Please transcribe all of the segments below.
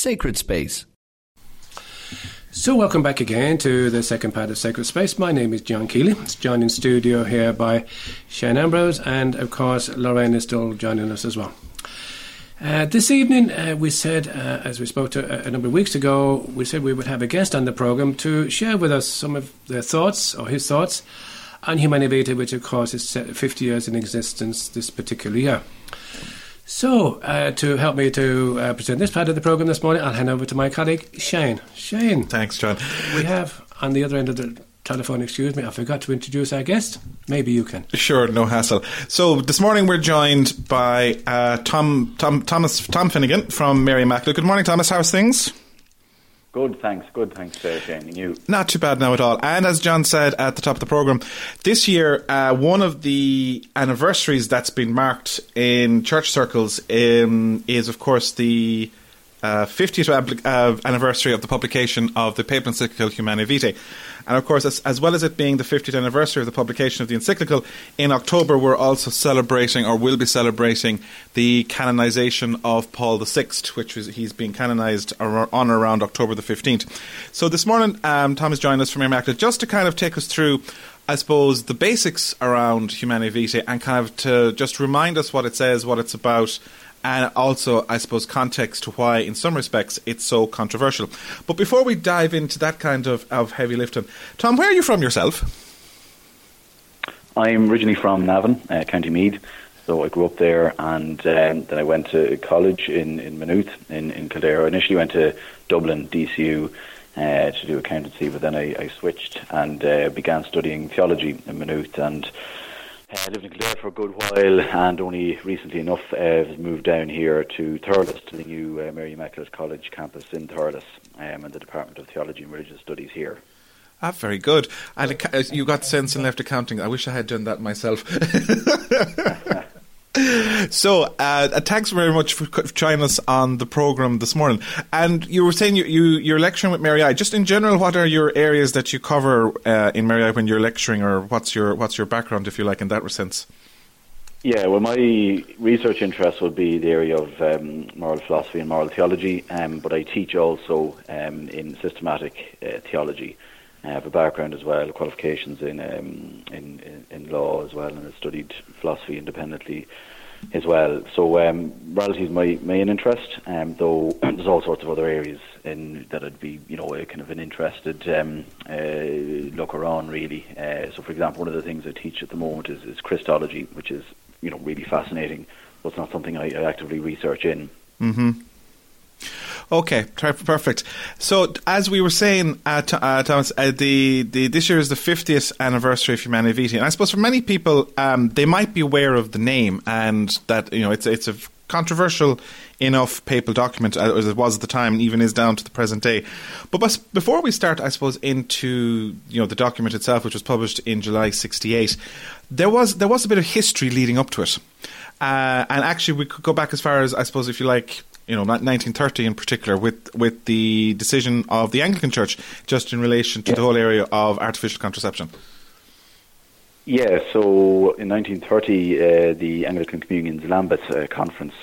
Sacred Space. So, welcome back again to the second part of Sacred Space. My name is John Keeley. It's joined in studio here by Shane Ambrose, and of course, Lorraine is still joining us as well. Uh, this evening, uh, we said, uh, as we spoke to a, number of weeks ago, we said we would have a guest on the program to share with us some of their thoughts or his thoughts on Humanae Vitae, which of course is 50 years in existence this particular year. So, uh, to help me to uh, present this part of the program this morning, I'll hand over to my colleague Shane. Shane. Thanks, John. We have on the other end of the telephone, excuse me, I forgot to introduce our guest. Maybe you can. Sure, no hassle. So this morning we're joined by uh, Tom, Tom, Thomas, Tom Finnegan from Mary Immaculate. Good morning, Thomas. How's things? Good, thanks. Good, thanks, uh. And you? Not too bad now at all. And as John said at the top of the programme, this year, uh, one of the anniversaries that's been marked in church circles um, is, of course, the uh, 50th uh, anniversary of the publication of the papal encyclical Humanae Vitae. And of course, as, as, well as it being the 50th anniversary of the publication of the encyclical, in October we're also celebrating, or will be celebrating, the canonization of Paul VI, which is, he's being canonized on or around October the 15th. So this morning, um, Tom has joined us from Immaculate just to kind of take us through I suppose, the basics around Humanae Vitae and kind of to just remind us what it says, what it's about, and also, I suppose, context to why, in some respects, it's so controversial. But before we dive into that kind of, of heavy lifting, Tom, where are you from yourself? I'm originally from Navan, uh, County Meath. So I grew up there, and um, then I went to college in, in Maynooth, in, in Kildare. I initially went to Dublin, DCU, uh, to do accountancy, but then I, I switched and uh, began studying theology in Maynooth. And uh, lived in Kildare for a good while and only recently enough uh, moved down here to Thurles, to the new uh, Mary Immaculate College campus in Thurles um, and the Department of Theology and Religious Studies here. Ah, very good. And you got sense and left accounting. I wish I had done that myself. so, uh, thanks very much for joining us on the program this morning. And you were saying you, you, are lecturing with Mary I. Just in general, what are your areas that you cover uh, in Mary I when you're lecturing, or what's your what's your background, if you like, in that sense? Yeah, well, my research interest would be the area of um, moral philosophy and moral theology, um, but I teach also um, in systematic uh, theology. I have a background as well, qualifications in, um, in, in, law as well, and I studied philosophy independently as well. So um, morality is my main interest, um, though there's all sorts of other areas in that I'd be, you know, kind of an interested um, uh, looker on really. Uh, so, for example, one of the things I teach at the moment is, is Christology, which is, you know, really fascinating, but it's not something I, I actively research in. Mm-hmm. Okay, perfect. So, as we were saying, uh, uh, Thomas, uh, the, the this year is the 50th anniversary of Humanae Vitae, and I suppose for many people, um, they might be aware of the name and that you know it's it's a controversial enough papal document uh, as it was at the time, and even is down to the present day. But before we start, I suppose into you know the document itself, which was published in July '68, there was there was a bit of history leading up to it. Uh, and actually, we could go back as far as I suppose, if you like, you know, 1930 in particular, with with the decision of the Anglican Church just in relation to yeah. the whole area of artificial contraception. Yeah, so in 1930, uh, the Anglican Communion's Lambeth uh, Conference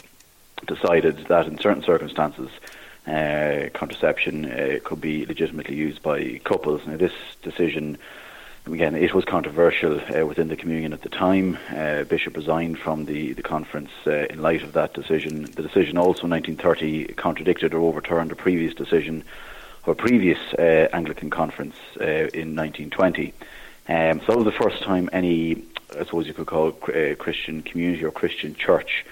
decided that in certain circumstances, uh, contraception uh, could be legitimately used by couples. Now, this decision again, it was controversial uh, within the communion at the time. Uh, Bishop resigned from the, the conference uh, in light of that decision. The decision also in 1930 contradicted or overturned a previous decision of a previous uh, Anglican conference uh, in 1920. Um, so that was the first time any, I suppose you could call it, uh, Christian community or Christian church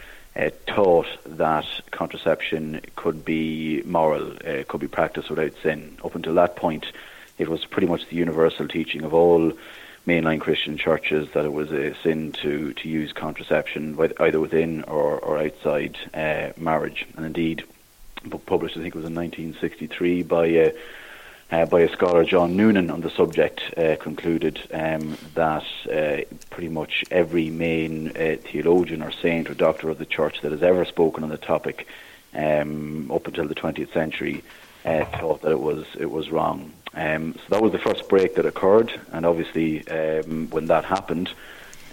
taught that contraception could be moral, could be practiced without sin. Up until that point, it was pretty much the universal teaching of all mainline Christian churches that it was a sin to, to use contraception either within or, or outside uh, marriage. And indeed, a book published, I think it was in 1963 by a, uh, by a scholar, John Noonan, on the subject, uh, concluded um, that uh, pretty much every main uh, theologian or saint or doctor of the church that has ever spoken on the topic um, up until the 20th century uh, thought that it was it was wrong. Um, so that was the first break that occurred, and obviously um, when that happened,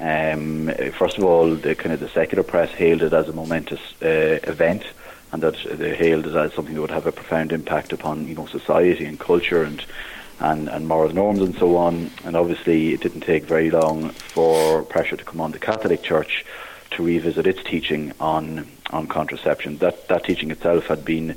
um, first of all, the kind of the secular press hailed it as a momentous uh, event, and that they hailed it as something that would have a profound impact upon you know society and culture and and, and moral norms and so on. And obviously, it didn't take very long for pressure to come on the Catholic Church to revisit its teaching on on contraception. That that teaching itself had been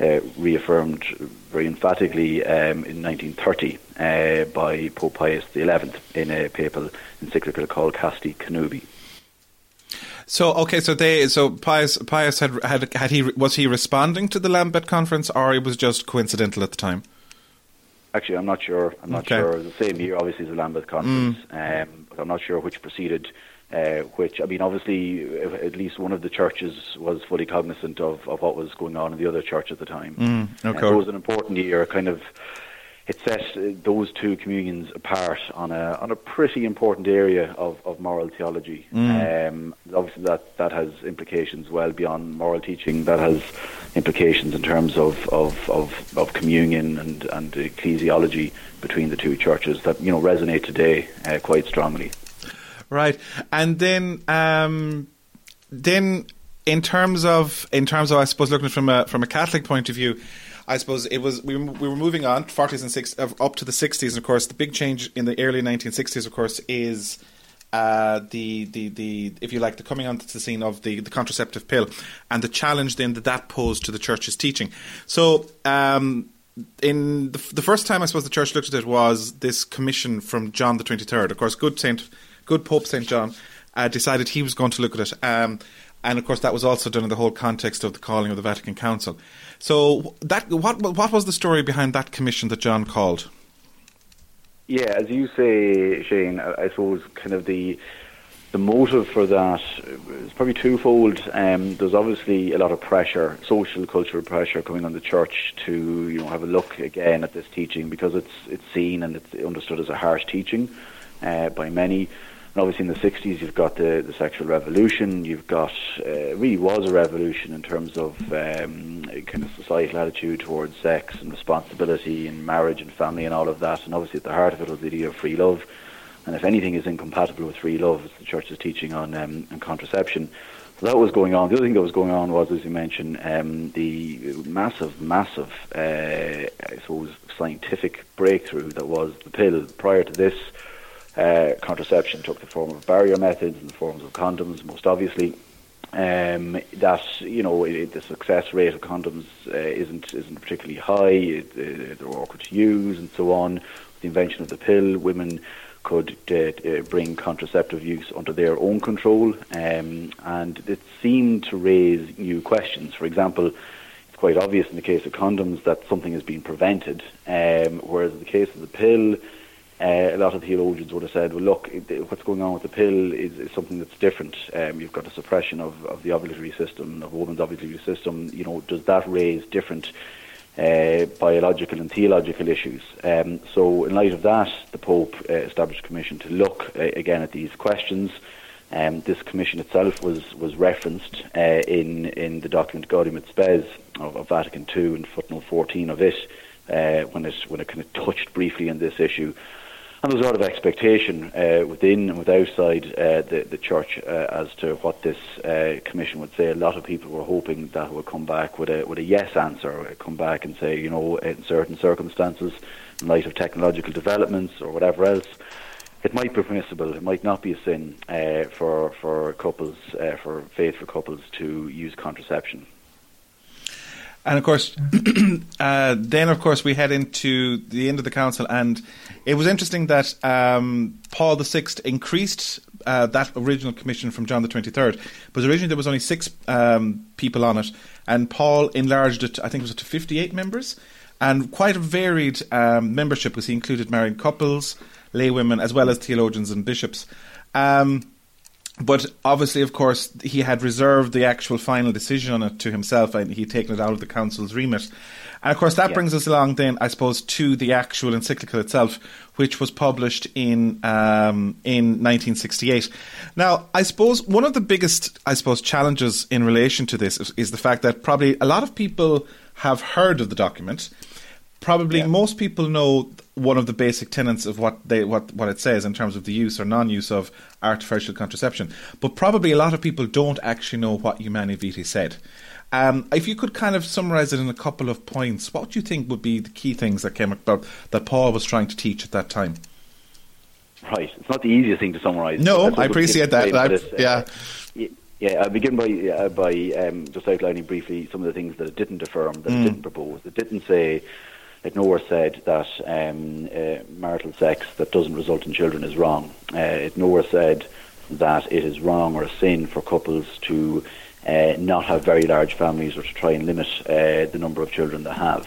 uh, reaffirmed very emphatically um, in 1930 uh, by Pope Pius XI in a papal encyclical called Casti Connubii. So okay, so they so Pius Pius had had had he was he responding to the Lambeth conference or it was just coincidental at the time? Actually, I'm not sure. I'm not Okay. sure. The same year, obviously, the Lambeth conference. Um, but I'm not sure which preceded uh, which. I mean, obviously, at least one of the churches was fully cognizant of, of what was going on in the other church at the time. Mm, okay. so it was an important year. Kind of, it set uh, those two communions apart on a on a pretty important area of, of moral theology. Um, obviously, that that has implications well beyond moral teaching. That has implications in terms of of, of, of communion and and ecclesiology between the two churches that you know resonate today uh, quite strongly. Right, and then um, then in terms of in terms of I suppose looking from a from a Catholic point of view, I suppose it was we we were moving on forties and six up to the sixties, and of course the big change in the early nineteen sixties, of course, is. Uh, the, the, the if you like the coming onto the scene of the, the contraceptive pill and the challenge then that that posed to the church's teaching. So um, in the, the first time I suppose the church looked at it was this commission from John the twenty third. Of course, good Saint, good Pope Saint John uh, decided he was going to look at it, um, and of course that was also done in the whole context of the calling of the Vatican Council. So that what what was the story behind that commission that John called? Yeah, as you say, Shane, I, I suppose kind of the the motive for that is probably twofold. Um, there's obviously a lot of pressure, social, cultural pressure, coming on the church to you know have a look again at this teaching because it's it's seen and it's understood as a harsh teaching uh, by many. And obviously, in the 60s, you've got the, the sexual revolution. You've got uh, really was a revolution in terms of um, kind of societal attitude towards sex and responsibility and marriage and family and all of that. And obviously, at the heart of it was the idea of free love. And if anything is incompatible with free love, it's the church's teaching on, um, on contraception. So that was going on. The other thing that was going on was, as you mentioned, um, the massive, massive, uh, I suppose, scientific breakthrough that was the pill. Prior to this, uh, contraception took the form of barrier methods in the forms of condoms, most obviously. Um, that you know it, the success rate of condoms uh, isn't isn't particularly high. It, uh, they're awkward to use and so on. With the invention of the pill, women could uh, uh, bring contraceptive use under their own control, um, and it seemed to raise new questions. For example, it's quite obvious in the case of condoms that something is being prevented, um, whereas in the case of the pill, uh, a lot of theologians would have said, well, look, what's going on with the pill is, is something that's different. Um, you've got a suppression of, of the ovulatory system, of a woman's ovulatory system. You know, does that raise different uh, biological and theological issues? Um, so, in light of that, the Pope uh, established a commission to look uh, again at these questions. Um, this commission itself was was referenced uh, in in the document Gaudium et Spes of, of Vatican II and footnote 14 of it uh, when it when it kind of touched briefly on this issue. And there was a lot of expectation uh, within and with outside uh, the, the church uh, as to what this uh, commission would say. A lot of people were hoping that it would come back with a, with a yes answer, come back and say, you know, in certain circumstances, in light of technological developments or whatever else, it might be permissible, it might not be a sin uh, for, for couples, uh, for faithful couples to use contraception. And of course, uh, then of course we head into the end of the council, and it was interesting that um, Paul VI increased uh, that original commission from John the Twenty Third, but originally there was only six um, people on it, and Paul enlarged it. I think it was to fifty eight members, and quite a varied um, membership because he included married couples, laywomen, as well as theologians and bishops. Um, but obviously, of course, he had reserved the actual final decision on it to himself, and he'd taken it out of the council's remit. And of course, that Yeah. brings us along then, I suppose, to the actual encyclical itself, which was published in um, in 1968. Now, I suppose one of the biggest, I suppose, challenges in relation to this is, is the fact that probably a lot of people have heard of the document. Probably Yeah. most people know one of the basic tenets of what they what, what it says in terms of the use or non-use of artificial contraception. But probably a lot of people don't actually know what Humanae Vitae said. Um, if you could kind of summarize it in a couple of points, what do you think would be the key things that came about that Paul was trying to teach at that time? Right, it's not the easiest thing to summarise. No, I appreciate that. Uh, yeah. Yeah, I'll begin by uh, by um, just outlining briefly some of the things that it didn't affirm, that mm. it didn't propose. It didn't say, it nowhere said that um, uh, marital sex that doesn't result in children is wrong. Uh, it nowhere said that it is wrong or a sin for couples to uh, not have very large families or to try and limit uh, the number of children they have.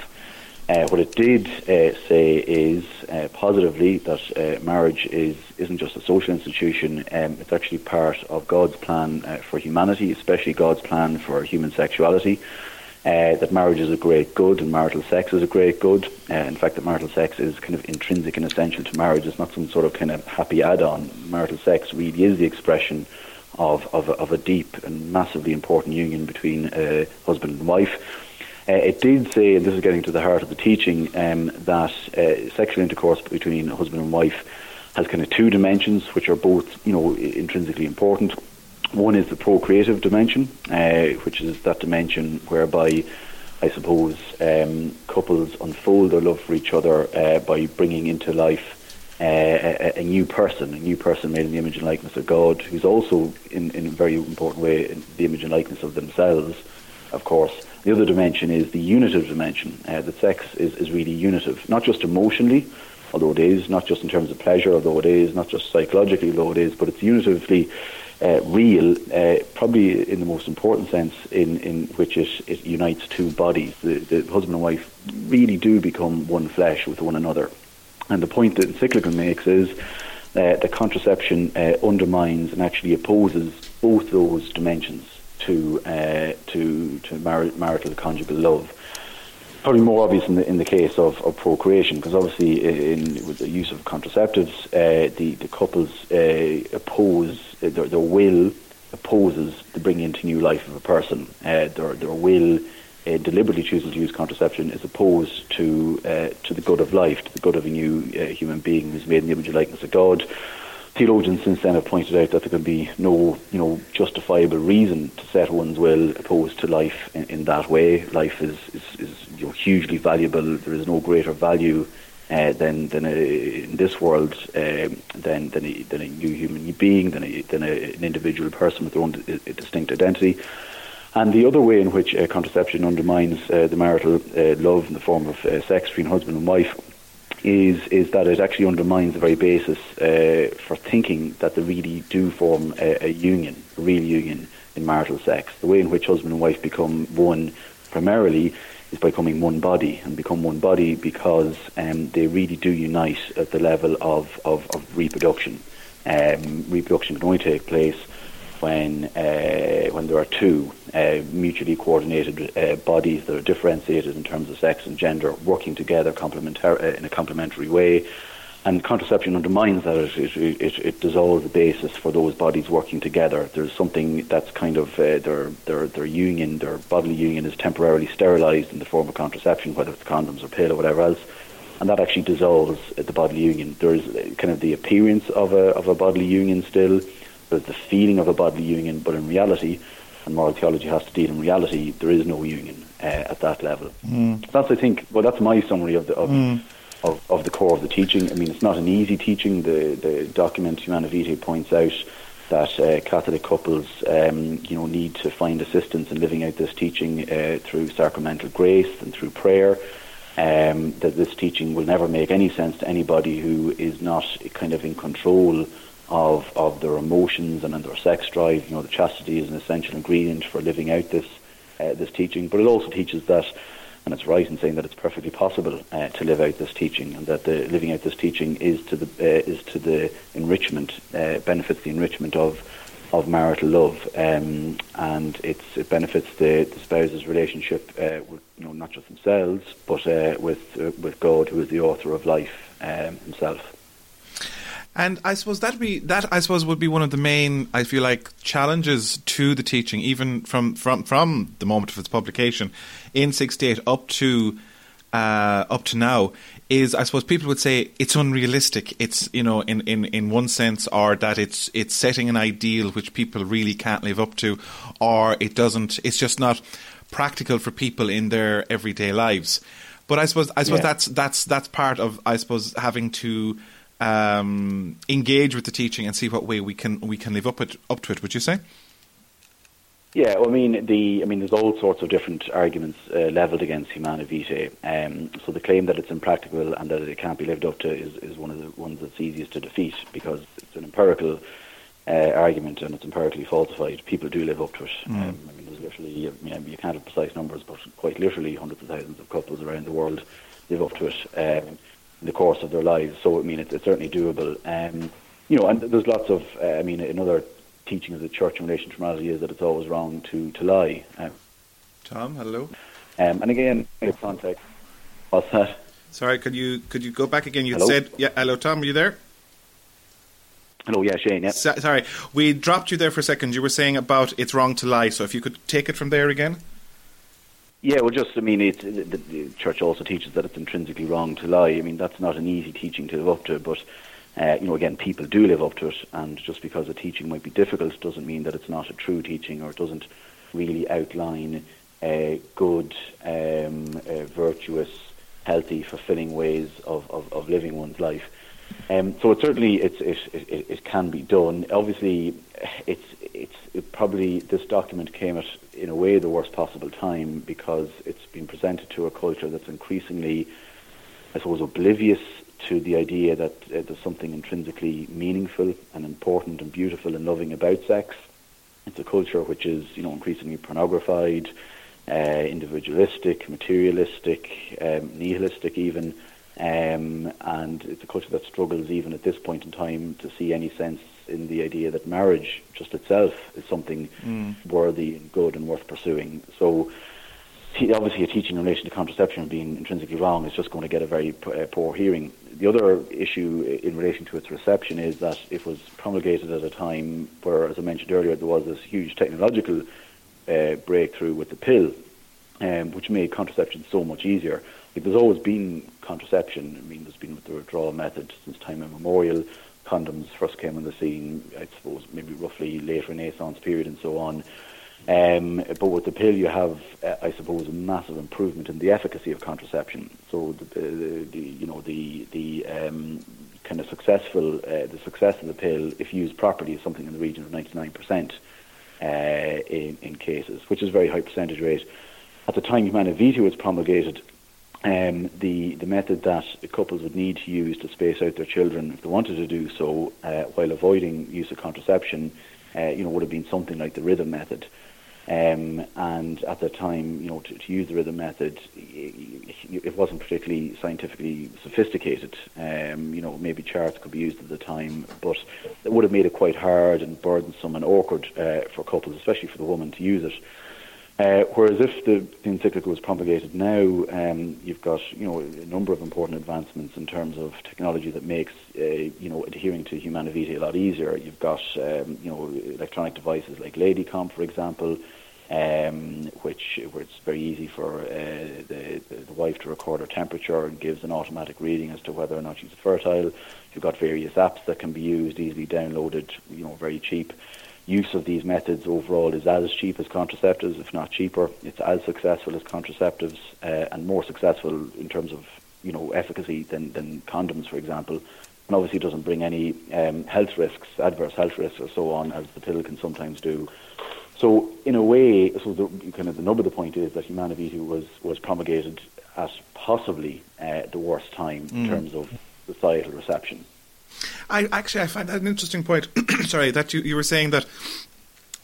Uh, what it did uh, say is positively that marriage is isn't just a social institution; um, it's actually part of God's plan for humanity, especially God's plan for human sexuality. Uh, that marriage is a great good and marital sex is a great good. in fact, that marital sex is kind of intrinsic and essential to marriage. It's not some sort of kind of happy add-on. Marital sex really is the expression of of, of a deep and massively important union between husband and wife uh, it did say, and this is getting to the heart of the teaching, um, that uh, sexual intercourse between husband and wife has kind of two dimensions, which are both, you know, intrinsically important. One is the procreative dimension, uh, which is that dimension whereby, I suppose, um, couples unfold their love for each other uh, by bringing into life uh, a, a, new person, a new person made in the image and likeness of God, who's also, in, in a very important way, in the image and likeness of themselves, of course. The other dimension is the unitive dimension. Uh, that sex is, is really unitive, not just emotionally, although it is, not just in terms of pleasure, although it is, not just psychologically, although it is, but it's unitively uh, real, uh, probably in the most important sense in, in which it, it unites two bodies. The, the husband and wife really do become one flesh with one another. And the point that encyclical makes is uh, that contraception uh, undermines and actually opposes both those dimensions to uh, to to mar- marital conjugal love. Probably more obvious in the in the case of, of procreation, because obviously in, with the use of contraceptives, uh, the the couples uh, oppose uh, their, their will opposes the bringing into new life of a person. Uh, their their will uh, deliberately choosing to use contraception is opposed to uh, to the good of life, to the good of a new human being who's made in the image and likeness of God theologians since then have pointed out that there can be no, you know, justifiable reason to set one's will opposed to life in, in that way. Life is, is, is you know, hugely valuable. There is no greater value uh, than than a, in this world um, than than a, than a new human being, than, a, than a, an individual person with their own d- distinct identity. And the other way in which uh, contraception undermines uh, the marital uh, love in the form of uh, sex between husband and wife is is that it actually undermines the very basis uh, for thinking that they really do form a, a, union, a real union in marital sex. The way in which husband and wife become one primarily is by becoming one body and become one body because um, they really do unite at the level of, of, of reproduction. Um, reproduction can only take place when uh, when there are two uh, mutually coordinated uh, bodies that are differentiated in terms of sex and gender working together complementar- uh, in a complementary way. And contraception undermines that. It, it, it, it, dissolves the basis for those bodies working together. There's something that's kind of uh, their, their, their union, their bodily union is temporarily sterilised in the form of contraception, whether it's condoms or pill or whatever else and that actually dissolves the bodily union. There's uh, kind of the appearance of a of a bodily union still, there's the feeling of a bodily union, but in reality, and moral theology has to deal in reality, there is no union uh, at that level. Mm. That's, I think, well, that's my summary of the of, mm. of, of, the core of the teaching. I mean, it's not an easy teaching. The the document Humanae Vitae points out that uh, Catholic couples, um, you know, need to find assistance in living out this teaching uh, through sacramental grace and through prayer. Um, that this teaching will never make any sense to anybody who is not kind of in control of, of their emotions and their sex drive. You know, the chastity is an essential ingredient for living out this uh, this teaching. But it also teaches that, and it's right in saying that it's perfectly possible uh, to live out this teaching, and that the living out this teaching is to the uh, is to the enrichment uh, benefits the enrichment of of marital love, um, and it benefits the, the spouse's relationship uh, with you know not just themselves, but uh, with with God, who is the author of life um, himself. And I suppose that be that I suppose would be one of the main I feel like challenges to the teaching, even from from from the moment of its publication in '68 up to uh, up to now, is I suppose people would say it's unrealistic. It's you know in, in, in one sense, or that it's it's setting an ideal which people really can't live up to, or it doesn't. It's just not practical for people in their everyday lives. But I suppose I suppose Yeah. that's that's that's part of I suppose having to um, engage with the teaching and see what way we can we can live up it up to it. Would you say? Yeah, well, I mean, the I mean, there's all sorts of different arguments uh, levelled against Humanae Vitae. Um, so the claim that it's impractical and that it can't be lived up to is, is one of the ones that's easiest to defeat because it's an empirical uh, argument and it's empirically falsified. People do live up to it. Um, I mean, there's literally, I mean, you can't have precise numbers, but quite literally, hundreds of thousands of couples around the world live up to it um, in the course of their lives. So, I mean, it's, it's certainly doable. Um, you know, and there's lots of, uh, I mean, another teaching of the church in relation to morality is that it's always wrong to, to lie. Um, Tom, hello. um, and again, in context, what's that? Sorry, could you could you go back again? You said yeah. Hello, Tom. Are you there? Hello, yeah, Shane, yeah. So, sorry, we dropped you there for a second. You were saying about it's wrong to lie. So if you could take it from there again. Yeah, well, just, I mean, it's, the, the church also teaches that it's intrinsically wrong to lie. I mean, that's not an easy teaching to live up to, but, uh, you know, again, people do live up to it, and just because a teaching might be difficult doesn't mean that it's not a true teaching or it doesn't really outline uh, good, um, uh, virtuous, healthy, fulfilling ways of, of, of living one's life. Um, so it certainly it's, it, it, it can be done. Obviously, it's it's it probably this document came at in a way the worst possible time because it's been presented to a culture that's increasingly, I suppose, oblivious to the idea that uh, there's something intrinsically meaningful and important and beautiful and loving about sex. It's a culture which is you know increasingly pornographied, uh, individualistic, materialistic, um, nihilistic even. Um, and it's a culture that struggles even at this point in time to see any sense in the idea that marriage just itself is something worthy and good and worth pursuing. So obviously a teaching in relation to contraception being intrinsically wrong is just going to get a very p- uh, poor hearing. The other issue in relation to its reception is that it was promulgated at a time where, as I mentioned earlier, there was this huge technological uh, breakthrough with the pill, um, which made contraception so much easier. Like, there's always been contraception. I mean, there's been with the withdrawal method since time immemorial. Condoms first came on the scene, I suppose, maybe roughly late Renaissance period and so on. Um, but with the pill, you have, uh, I suppose, a massive improvement in the efficacy of contraception. So, the, the, the you know, the the um, kind of successful, uh, the success of the pill, if used properly, is something in the region of 99% uh, in, in cases, which is a very high percentage rate. At the time Humanae Vitae was promulgated, um, the the method that couples would need to use to space out their children if they wanted to do so uh, while avoiding use of contraception, uh, you know, would have been something like the rhythm method. Um, and at the time, you know, to, to use the rhythm method, y- it wasn't particularly scientifically sophisticated. Um, you know, maybe charts could be used at the time, but it would have made it quite hard and burdensome and awkward uh, for couples, especially for the woman, to use it. Uh, whereas if the, the encyclical was promulgated now, um, you've got you know a number of important advancements in terms of technology that makes uh, you know adhering to Humanae Vitae a lot easier. You've got um, you know electronic devices like Lady-Comp, for example, um, which where it's very easy for uh, the, the the wife to record her temperature and gives an automatic reading as to whether or not she's fertile. You've got various apps that can be used, easily downloaded, you know, very cheap use of these methods overall is as cheap as contraceptives, if not cheaper. It's as successful as contraceptives uh, and more successful in terms of you know efficacy than, than condoms, for example. And obviously it doesn't bring any um, health risks, adverse health risks, or so on, as the pill can sometimes do. So in a way, so the kind of the nub of the point is that Humanae Vitae was was promulgated at possibly uh, the worst time in terms of societal reception. I actually I find that an interesting point. Sorry, that you, you were saying that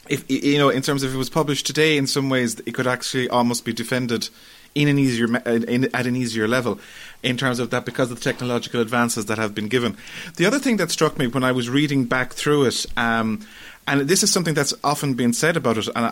if you know, in terms of if it was published today, in some ways it could actually almost be defended in an easier in, at an easier level in terms of that because of the technological advances that have been given. The other thing that struck me when I was reading back through it. Um, and this is something that's often been said about it, and I,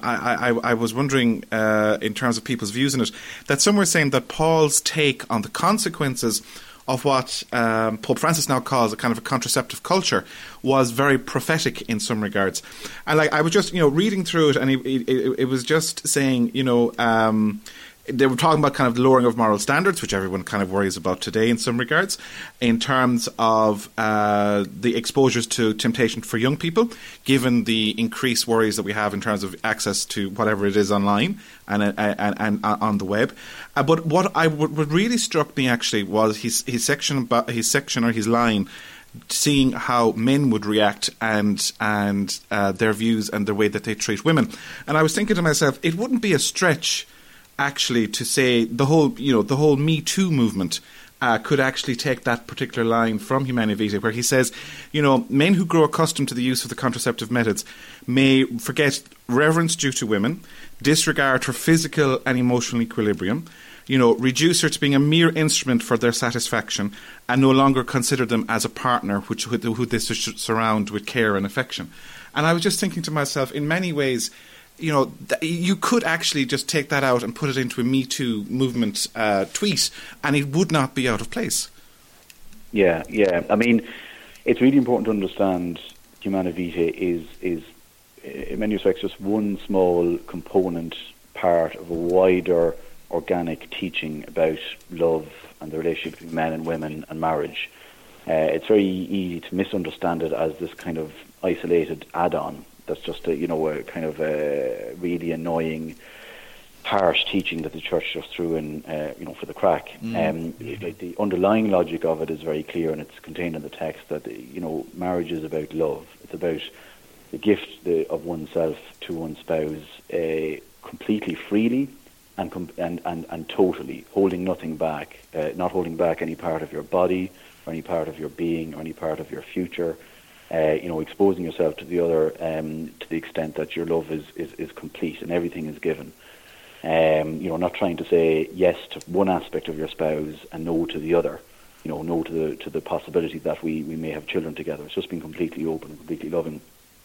I, I was wondering, uh, in terms of people's views on it, that some were saying that Paul's take on the consequences of what um, Pope Francis now calls a kind of a contraceptive culture was very prophetic in some regards. And like I was just you know reading through it, and it, it, it was just saying you know. Um, they were talking about kind of lowering of moral standards, which everyone kind of worries about today in some regards, in terms of uh, the exposures to temptation for young people, given the increased worries that we have in terms of access to whatever it is online and uh, and, and, uh, on the web. Uh, but what I what really struck me actually was his his section about his section or his line seeing how men would react and and uh, their views and the way that they treat women. And I was thinking to myself, it wouldn't be a stretch actually to say the whole you know the whole Me Too movement. Uh, could actually take that particular line from Humanae Vitae, where he says, you know, men who grow accustomed to the use of the contraceptive methods may forget reverence due to women, disregard for physical and emotional equilibrium, you know, reduce her to being a mere instrument for their satisfaction and no longer consider them as a partner which, who they should surround with care and affection. And I was just thinking to myself, in many ways, you know, th- you could actually just take that out and put it into a Me Too movement uh, tweet, and it would not be out of place. Yeah, yeah. I mean, it's really important to understand Humanae Vitae is is in many respects just one small component part of a wider organic teaching about love and the relationship between men and women and marriage. Uh, it's very easy to misunderstand it as this kind of isolated add-on. That's just a you know a kind of a really annoying, harsh teaching that the church just threw in uh, you know for the crack. Mm. Um, like the underlying logic of it is very clear and it's contained in the text that you know marriage is about love. It's about the gift the, of oneself to one's spouse uh, completely freely and, and, and, and totally holding nothing back, uh, not holding back any part of your body or any part of your being or any part of your future. Uh, you know, exposing yourself to the other um, to the extent that your love is, is, is complete and everything is given. Um, you know, not trying to say yes to one aspect of your spouse and no to the other. You know, no to the to the possibility that we, we may have children together. It's just being completely open and completely loving.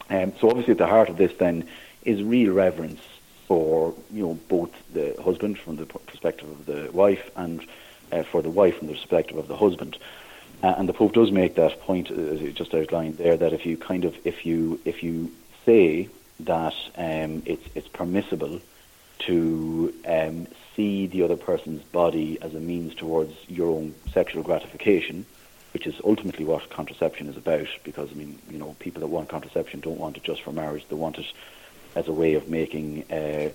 Um, so obviously, at the heart of this then is real reverence for you know both the husband from the perspective of the wife and uh, for the wife from the perspective of the husband. Uh, and the Pope does make that point, uh, as you just outlined there, that if you kind of if you if you say that um, it's it's permissible to um, see the other person's body as a means towards your own sexual gratification, which is ultimately what contraception is about. Because I mean, you know, people that want contraception don't want it just for marriage; they want it as a way of making uh,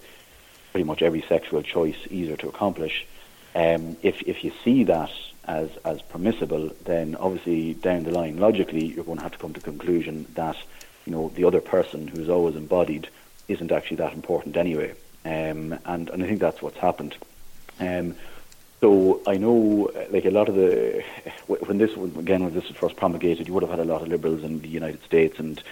pretty much every sexual choice easier to accomplish. Um, if if you see that as as permissible, then obviously down the line, logically, you're going to have to come to the conclusion that you know the other person who's always embodied isn't actually that important anyway. Um, and and I think that's what's happened. Um, so I know, like a lot of the when this again when this was first promulgated, you would have had a lot of liberals in the United States and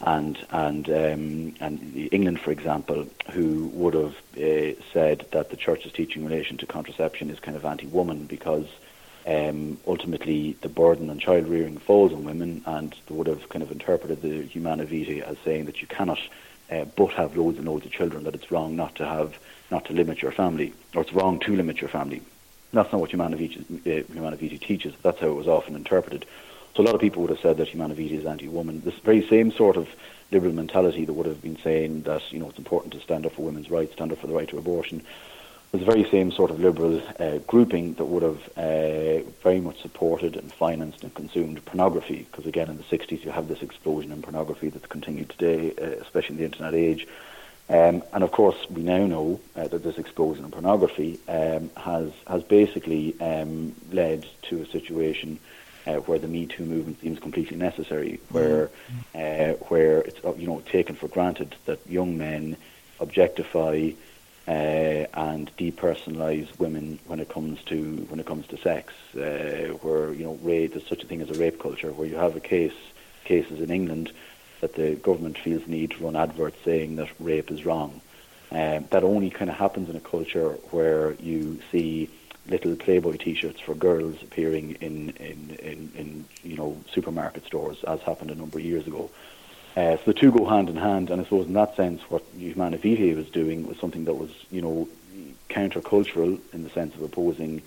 and and um, and England, for example, who would have uh, said that the church's teaching in relation to contraception is kind of anti-woman because um, ultimately the burden on child rearing falls on women, and they would have kind of interpreted the Humanae Vitae as saying that you cannot uh, but have loads and loads of children, that it's wrong not to have not to limit your family, or it's wrong to limit your family. That's not what Humanae Vitae, uh, Humanae Vitae teaches. That's how it was often interpreted. So a lot of people would have said that Humanae Vitae is anti-woman. This very same sort of liberal mentality that would have been saying that you know it's important to stand up for women's rights, stand up for the right to abortion, was the very same sort of liberal uh, grouping that would have uh, very much supported and financed and consumed pornography. Because again, in the 60s, you have this explosion in pornography that's continued today, uh, especially in the internet age. Um, and of course, we now know uh, that this explosion in pornography um, has has basically um, led to a situation uh, where the Me Too movement seems completely necessary, where mm. uh, where it's you know taken for granted that young men objectify uh, and depersonalize women when it comes to when it comes to sex, uh, where you know rape, there's such a thing as a rape culture, where you have a case cases in England that the government feels the need to run adverts saying that rape is wrong. Um, that only kind of happens in a culture where you see little Playboy T-shirts for girls appearing in, in, in, in you know supermarket stores, as happened a number of years ago. Uh, so the two go hand in hand, and I suppose in that sense, what Humanae Vitae was doing was something that was, you know, countercultural in the sense of opposing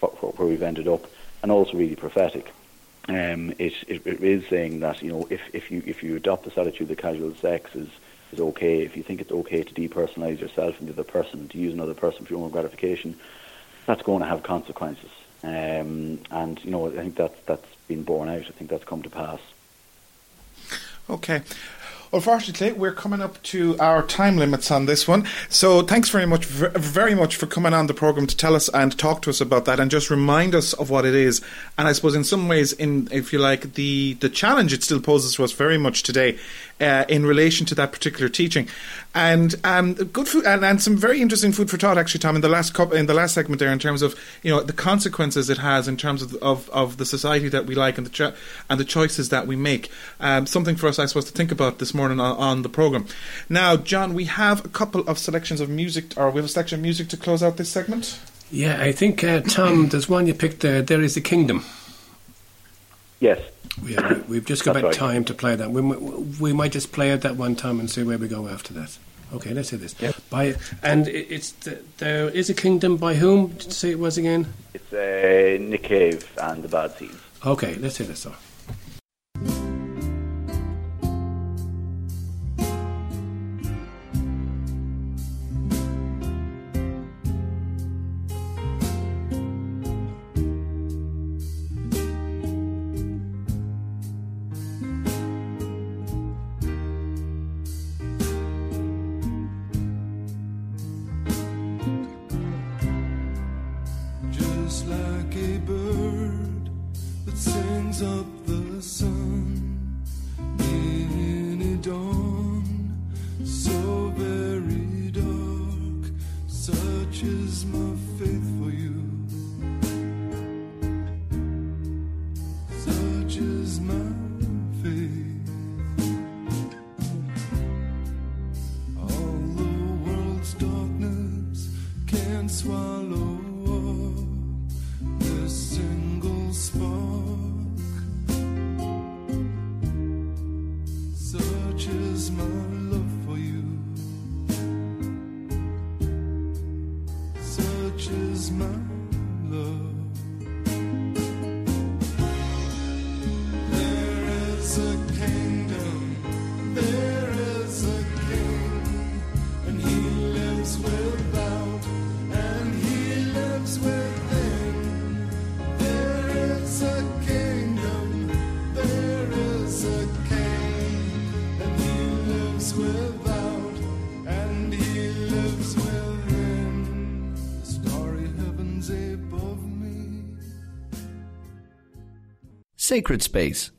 where we've ended up, and also really prophetic. Um, it, it, it is saying that you know if, if you if you adopt this attitude that casual sex is is okay, if you think it's okay to depersonalize yourself and the person, to use another person for your own gratification, that's going to have consequences. Um, and you know, I think that's that's been borne out. I think that's come to pass. Okay. Unfortunately, we're coming up to our time limits on this one. So thanks very much, very much for coming on the program to tell us and talk to us about that and just remind us of what it is. And I suppose in some ways, in if you like, the the challenge it still poses to us very much today uh, in relation to that particular teaching. And um, good food and, and, some very interesting food for thought actually, Tom, in the last couple, in the last segment there, in terms of you know the consequences it has in terms of of, of the society that we like and the cho- and the choices that we make. Um, something for us, I suppose, to think about this morning on, on, the program. Now, John, we have a couple of selections of music, or we have a selection of music to close out this segment. Yeah, I think uh, Tom, there's one you picked. Uh, there is a kingdom. Yes. Yeah, we've just got about right. time to play that. We, we might just play it that one time and see where we go after that. Okay, let's hear this. Yep. By and it's the, there is a kingdom by whom? Did you say it was again? It's uh, Nick Cave and the Bad Seeds. Okay, let's hear this song. Sacred Space